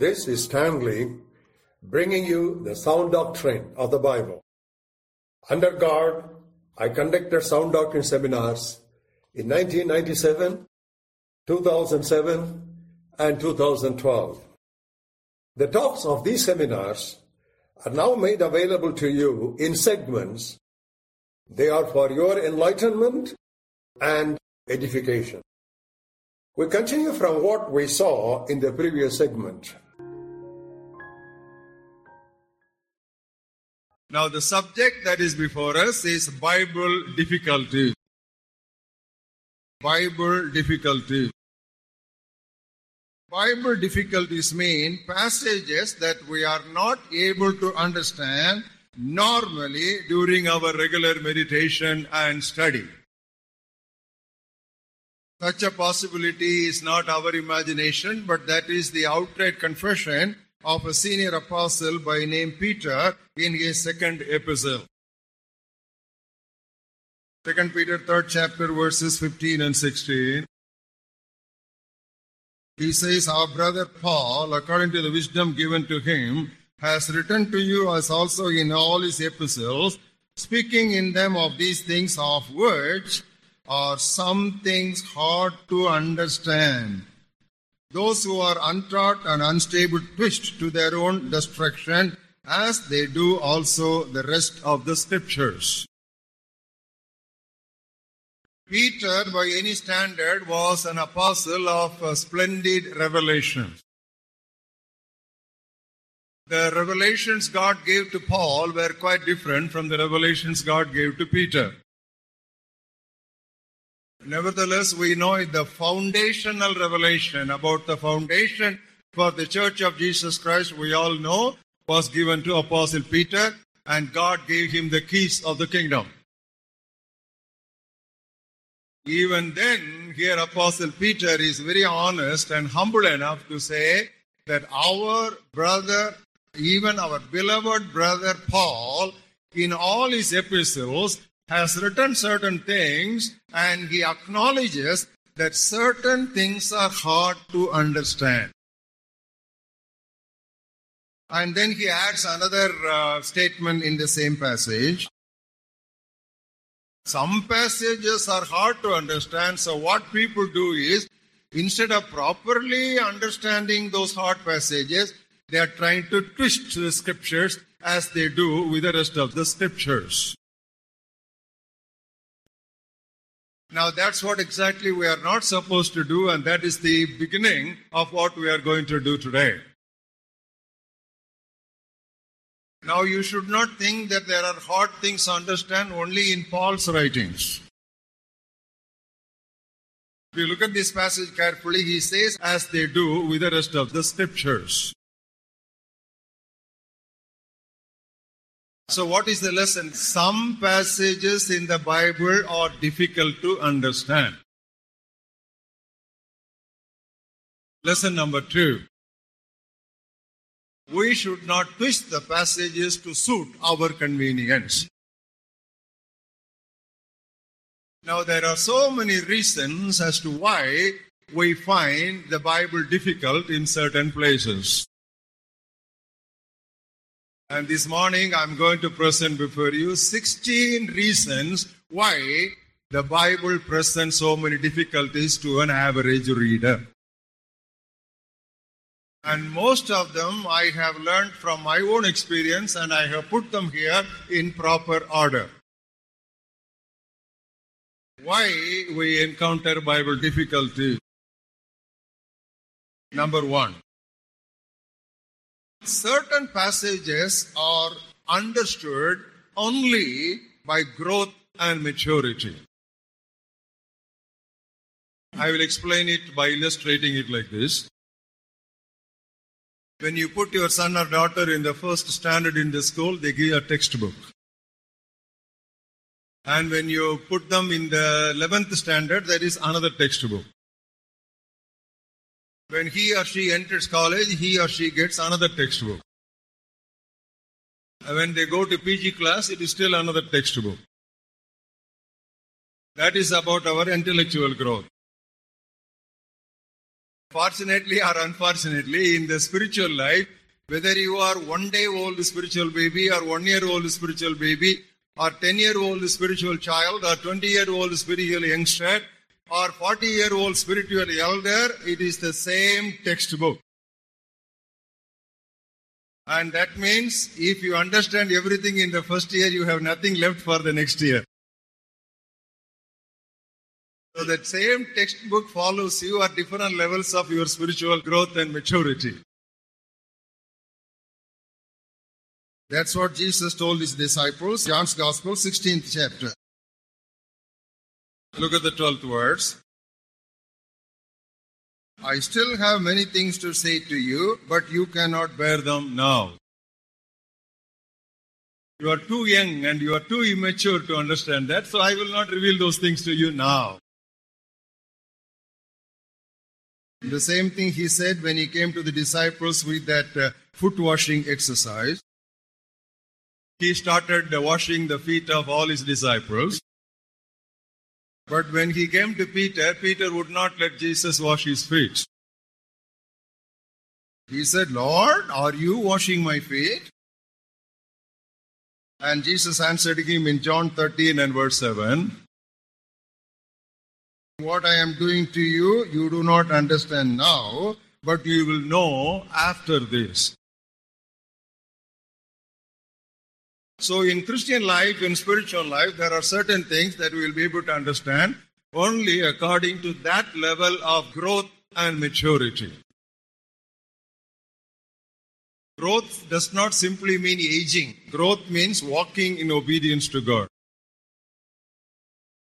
This is Stanley bringing you the sound doctrine of the Bible. Under God, I conducted sound doctrine seminars in 1997, 2007, and 2012. The talks of these seminars are now made available to you in segments. They are for your enlightenment and edification. We continue from what we saw in the previous segment. Now, the subject that is before us is Bible difficulty. Bible difficulty. Bible difficulties mean passages that we are not able to understand normally during our regular meditation and study. Such a possibility is not our imagination, but that is the outright confession of a senior apostle by name Peter in his second epistle. 2 Peter 3rd chapter verses 15 and 16. He says, Our brother Paul, according to the wisdom given to him, has written to you as also in all his epistles, speaking in them of these things of which are some things hard to understand. Those who are untaught and unstable twist to their own destruction, as they do also the rest of the scriptures. Peter, by any standard, was an apostle of splendid revelations. The revelations God gave to Paul were quite different from the revelations God gave to Peter. Nevertheless, we know the foundational revelation about the foundation for the church of Jesus Christ, we all know, was given to Apostle Peter, and God gave him the keys of the kingdom. Even then, here Apostle Peter is very honest and humble enough to say that our brother, even our beloved brother Paul, in all his epistles, has written certain things and he acknowledges that certain things are hard to understand. And then he adds another uh, statement in the same passage. Some passages are hard to understand, so what people do is instead of properly understanding those hard passages, they are trying to twist the scriptures as they do with the rest of the scriptures. Now that's what exactly we are not supposed to do, and that is the beginning of what we are going to do today. Now you should not think that there are hard things to understand only in Paul's writings. If you look at this passage carefully, he says, as they do with the rest of the scriptures. So, what is the lesson? Some passages in the Bible are difficult to understand. Lesson number two. We should not twist the passages to suit our convenience. Now, there are so many reasons as to why we find the Bible difficult in certain places. And this morning I'm going to present before you 16 reasons why the Bible presents so many difficulties to an average reader. And most of them I have learned from my own experience and I have put them here in proper order. Why we encounter Bible difficulty? Number one, certain passages are understood only by growth and maturity. I will explain it by illustrating it like this. When you put your son or daughter in the first standard in the school, they give a textbook. And when you put them in the 11th standard, there is another textbook. When he or she enters college, he or she gets another textbook. And when they go to PG class, it is still another textbook. That is about our intellectual growth. Fortunately or unfortunately, in the spiritual life, whether you are one day old spiritual baby or one year old spiritual baby or 10 year old spiritual child or 20 year old spiritual youngster or 40 year old spiritual elder, it is the same textbook. And that means if you understand everything in the first year, you have nothing left for the next year. So that same textbook follows you at different levels of your spiritual growth and maturity. That's what Jesus told his disciples, John's Gospel, 16th chapter. Look at the 12th verse. I still have many things to say to you, but you cannot bear them now. You are too young and you are too immature to understand that, so I will not reveal those things to you now. The same thing he said when he came to the disciples with that uh, foot washing exercise. He started uh, washing the feet of all his disciples. But when he came to Peter, Peter would not let Jesus wash his feet. He said, Lord, are you washing my feet? And Jesus answered him in John 13 and verse 7 What I am doing to you, you do not understand now, but you will know after this. So, in Christian life, in spiritual life, there are certain things that we will be able to understand only according to that level of growth and maturity. Growth does not simply mean aging, growth means walking in obedience to God.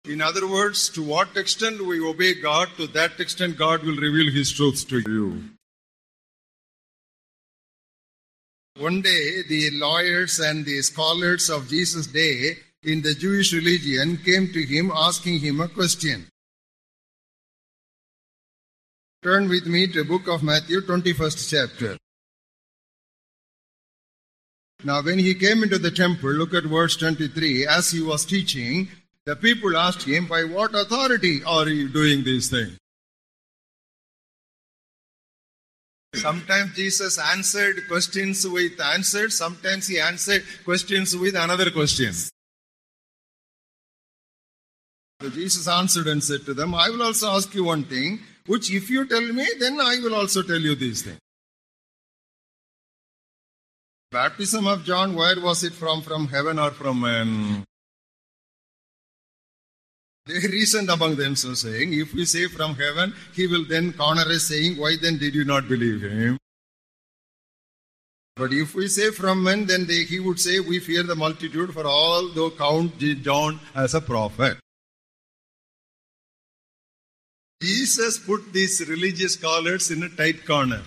In other words, to what extent we obey God, to that extent God will reveal His truths to you. One day, the lawyers and the scholars of Jesus' day in the Jewish religion came to him asking him a question. Turn with me to the book of Matthew, 21st chapter. Now, when he came into the temple, look at verse 23. As he was teaching, the people asked him, By what authority are you doing these things? Sometimes Jesus answered questions with answers, sometimes he answered questions with another question. So Jesus answered and said to them, I will also ask you one thing, which if you tell me, then I will also tell you these things. Baptism of John, where was it from? From heaven or from man? They reasoned among themselves, saying, If we say from heaven, he will then corner us, saying, Why then did you not believe him? But if we say from men, then they, he would say, We fear the multitude, for all though count John as a prophet. Jesus put these religious scholars in a tight corner.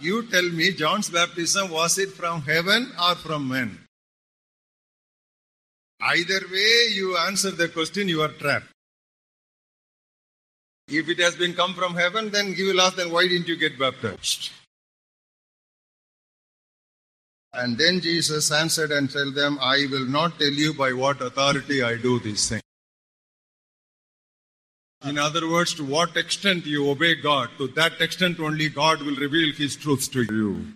You tell me, John's baptism, was it from heaven or from men? Either way, you answer the question, you are trapped. If it has been come from heaven, then he will ask, then why didn't you get baptized? And then Jesus answered and told them, I will not tell you by what authority I do these things. In other words, to what extent you obey God, to that extent only God will reveal His truths to you.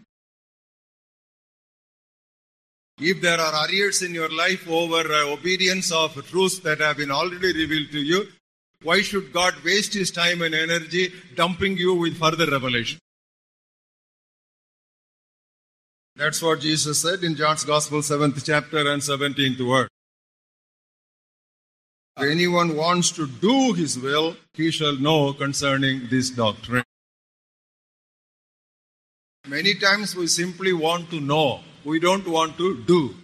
If there are arrears in your life over uh, obedience of truths that have been already revealed to you, why should God waste His time and energy dumping you with further revelation? That's what Jesus said in John's Gospel, 7th chapter and 17th word. If anyone wants to do his will, he shall know concerning this doctrine. Many times we simply want to know, we don't want to do.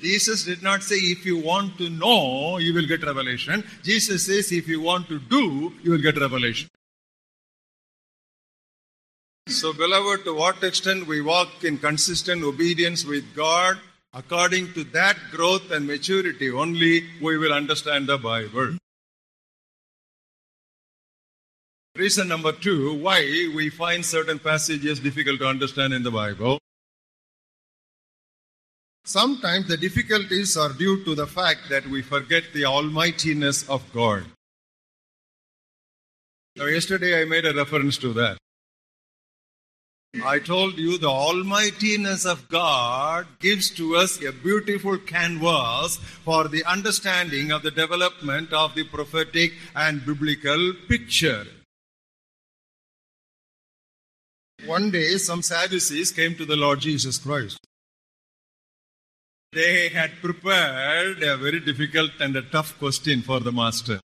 Jesus did not say, if you want to know, you will get revelation. Jesus says, if you want to do, you will get revelation. So, beloved, to what extent we walk in consistent obedience with God, according to that growth and maturity only, we will understand the Bible. Reason number two why we find certain passages difficult to understand in the Bible. Sometimes the difficulties are due to the fact that we forget the almightiness of God. Now, yesterday I made a reference to that. I told you the almightiness of God gives to us a beautiful canvas for the understanding of the development of the prophetic and biblical picture. One day, some Sadducees came to the Lord Jesus Christ. They had prepared a very difficult and a tough question for the Master.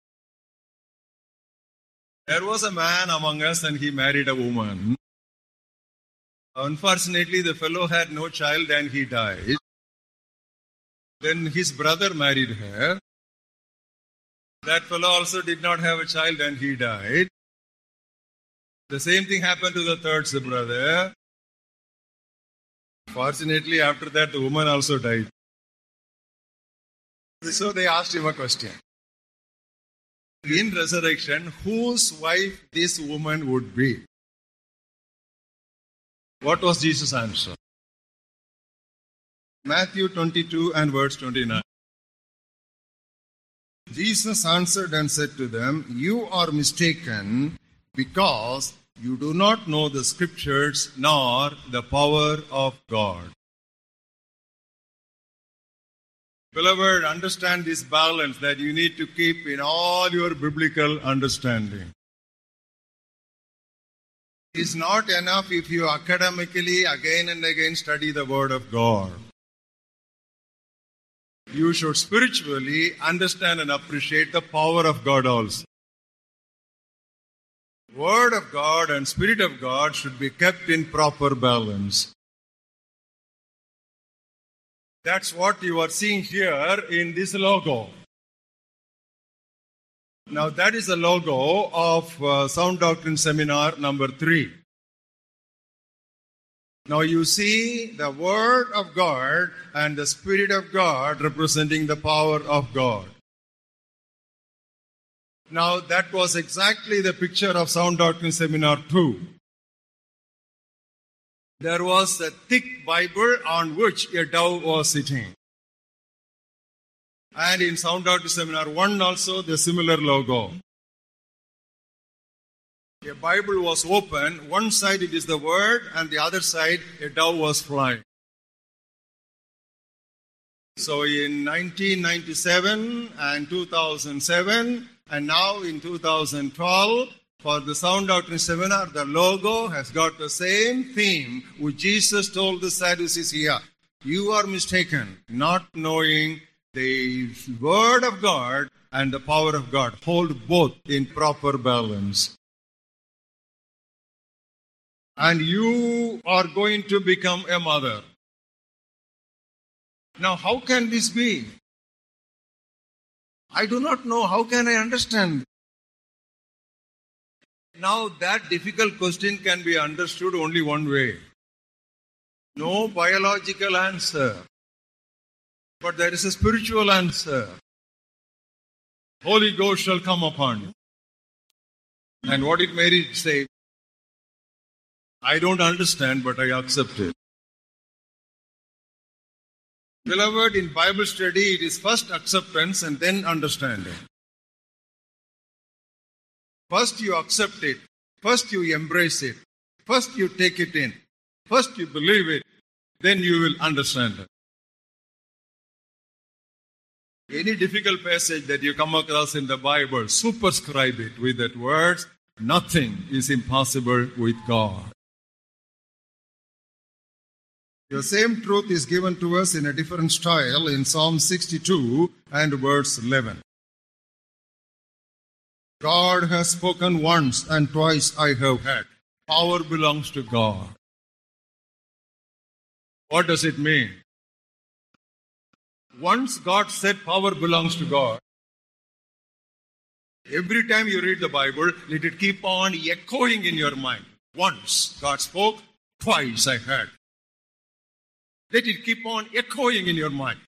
There was a man among us and he married a woman. Unfortunately, the fellow had no child and he died. Then his brother married her. That fellow also did not have a child and he died. The same thing happened to the third brother. Fortunately, after that, the woman also died. So they asked him a question. In resurrection, whose wife this woman would be? What was Jesus' answer? Matthew 22 and verse 29. Jesus answered and said to them, You are mistaken because you do not know the scriptures nor the power of God. Beloved, understand this balance that you need to keep in all your biblical understanding. It's not enough if you academically again and again study the Word of God. You should spiritually understand and appreciate the power of God also. Word of God and Spirit of God should be kept in proper balance. That's what you are seeing here in this logo. Now, that is the logo of uh, Sound Doctrine Seminar number three. Now, you see the Word of God and the Spirit of God representing the power of God. Now, that was exactly the picture of Sound Doctrine Seminar 2. There was a thick Bible on which a dove was sitting. And in Sound Doctrine Seminar 1 also the similar logo. A Bible was open, one side it is the Word, and the other side a dove was flying. So in 1997 and 2007, and now in 2012, for the Sound Doctrine Seminar, the logo has got the same theme which Jesus told the Sadducees here. You are mistaken, not knowing the Word of God and the power of God. Hold both in proper balance. And you are going to become a mother. Now, how can this be? I do not know. How can I understand? Now, that difficult question can be understood only one way. No biological answer. But there is a spiritual answer. Holy Ghost shall come upon you. And what did Mary say? I don't understand, but I accept it. Beloved, in Bible study, it is first acceptance and then understanding. First you accept it. First you embrace it. First you take it in. First you believe it. Then you will understand it. Any difficult passage that you come across in the Bible, superscribe it with that words, nothing is impossible with God. The same truth is given to us in a different style in Psalm 62 and verse 11. God has spoken once and twice I have heard. Power belongs to God. What does it mean? Once God said power belongs to God, every time you read the Bible, let it keep on echoing in your mind. Once God spoke, twice I heard. Let it keep on echoing in your mind.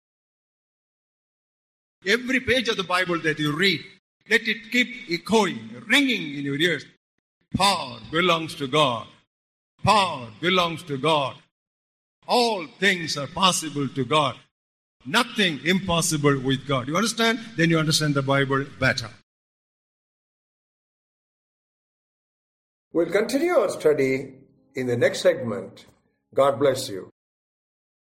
Every page of the Bible that you read, let it keep echoing, ringing in your ears. Power belongs to God. Power belongs to God. All things are possible to God. Nothing impossible with God. You understand? Then you understand the Bible better. We'll continue our study in the next segment. God bless you.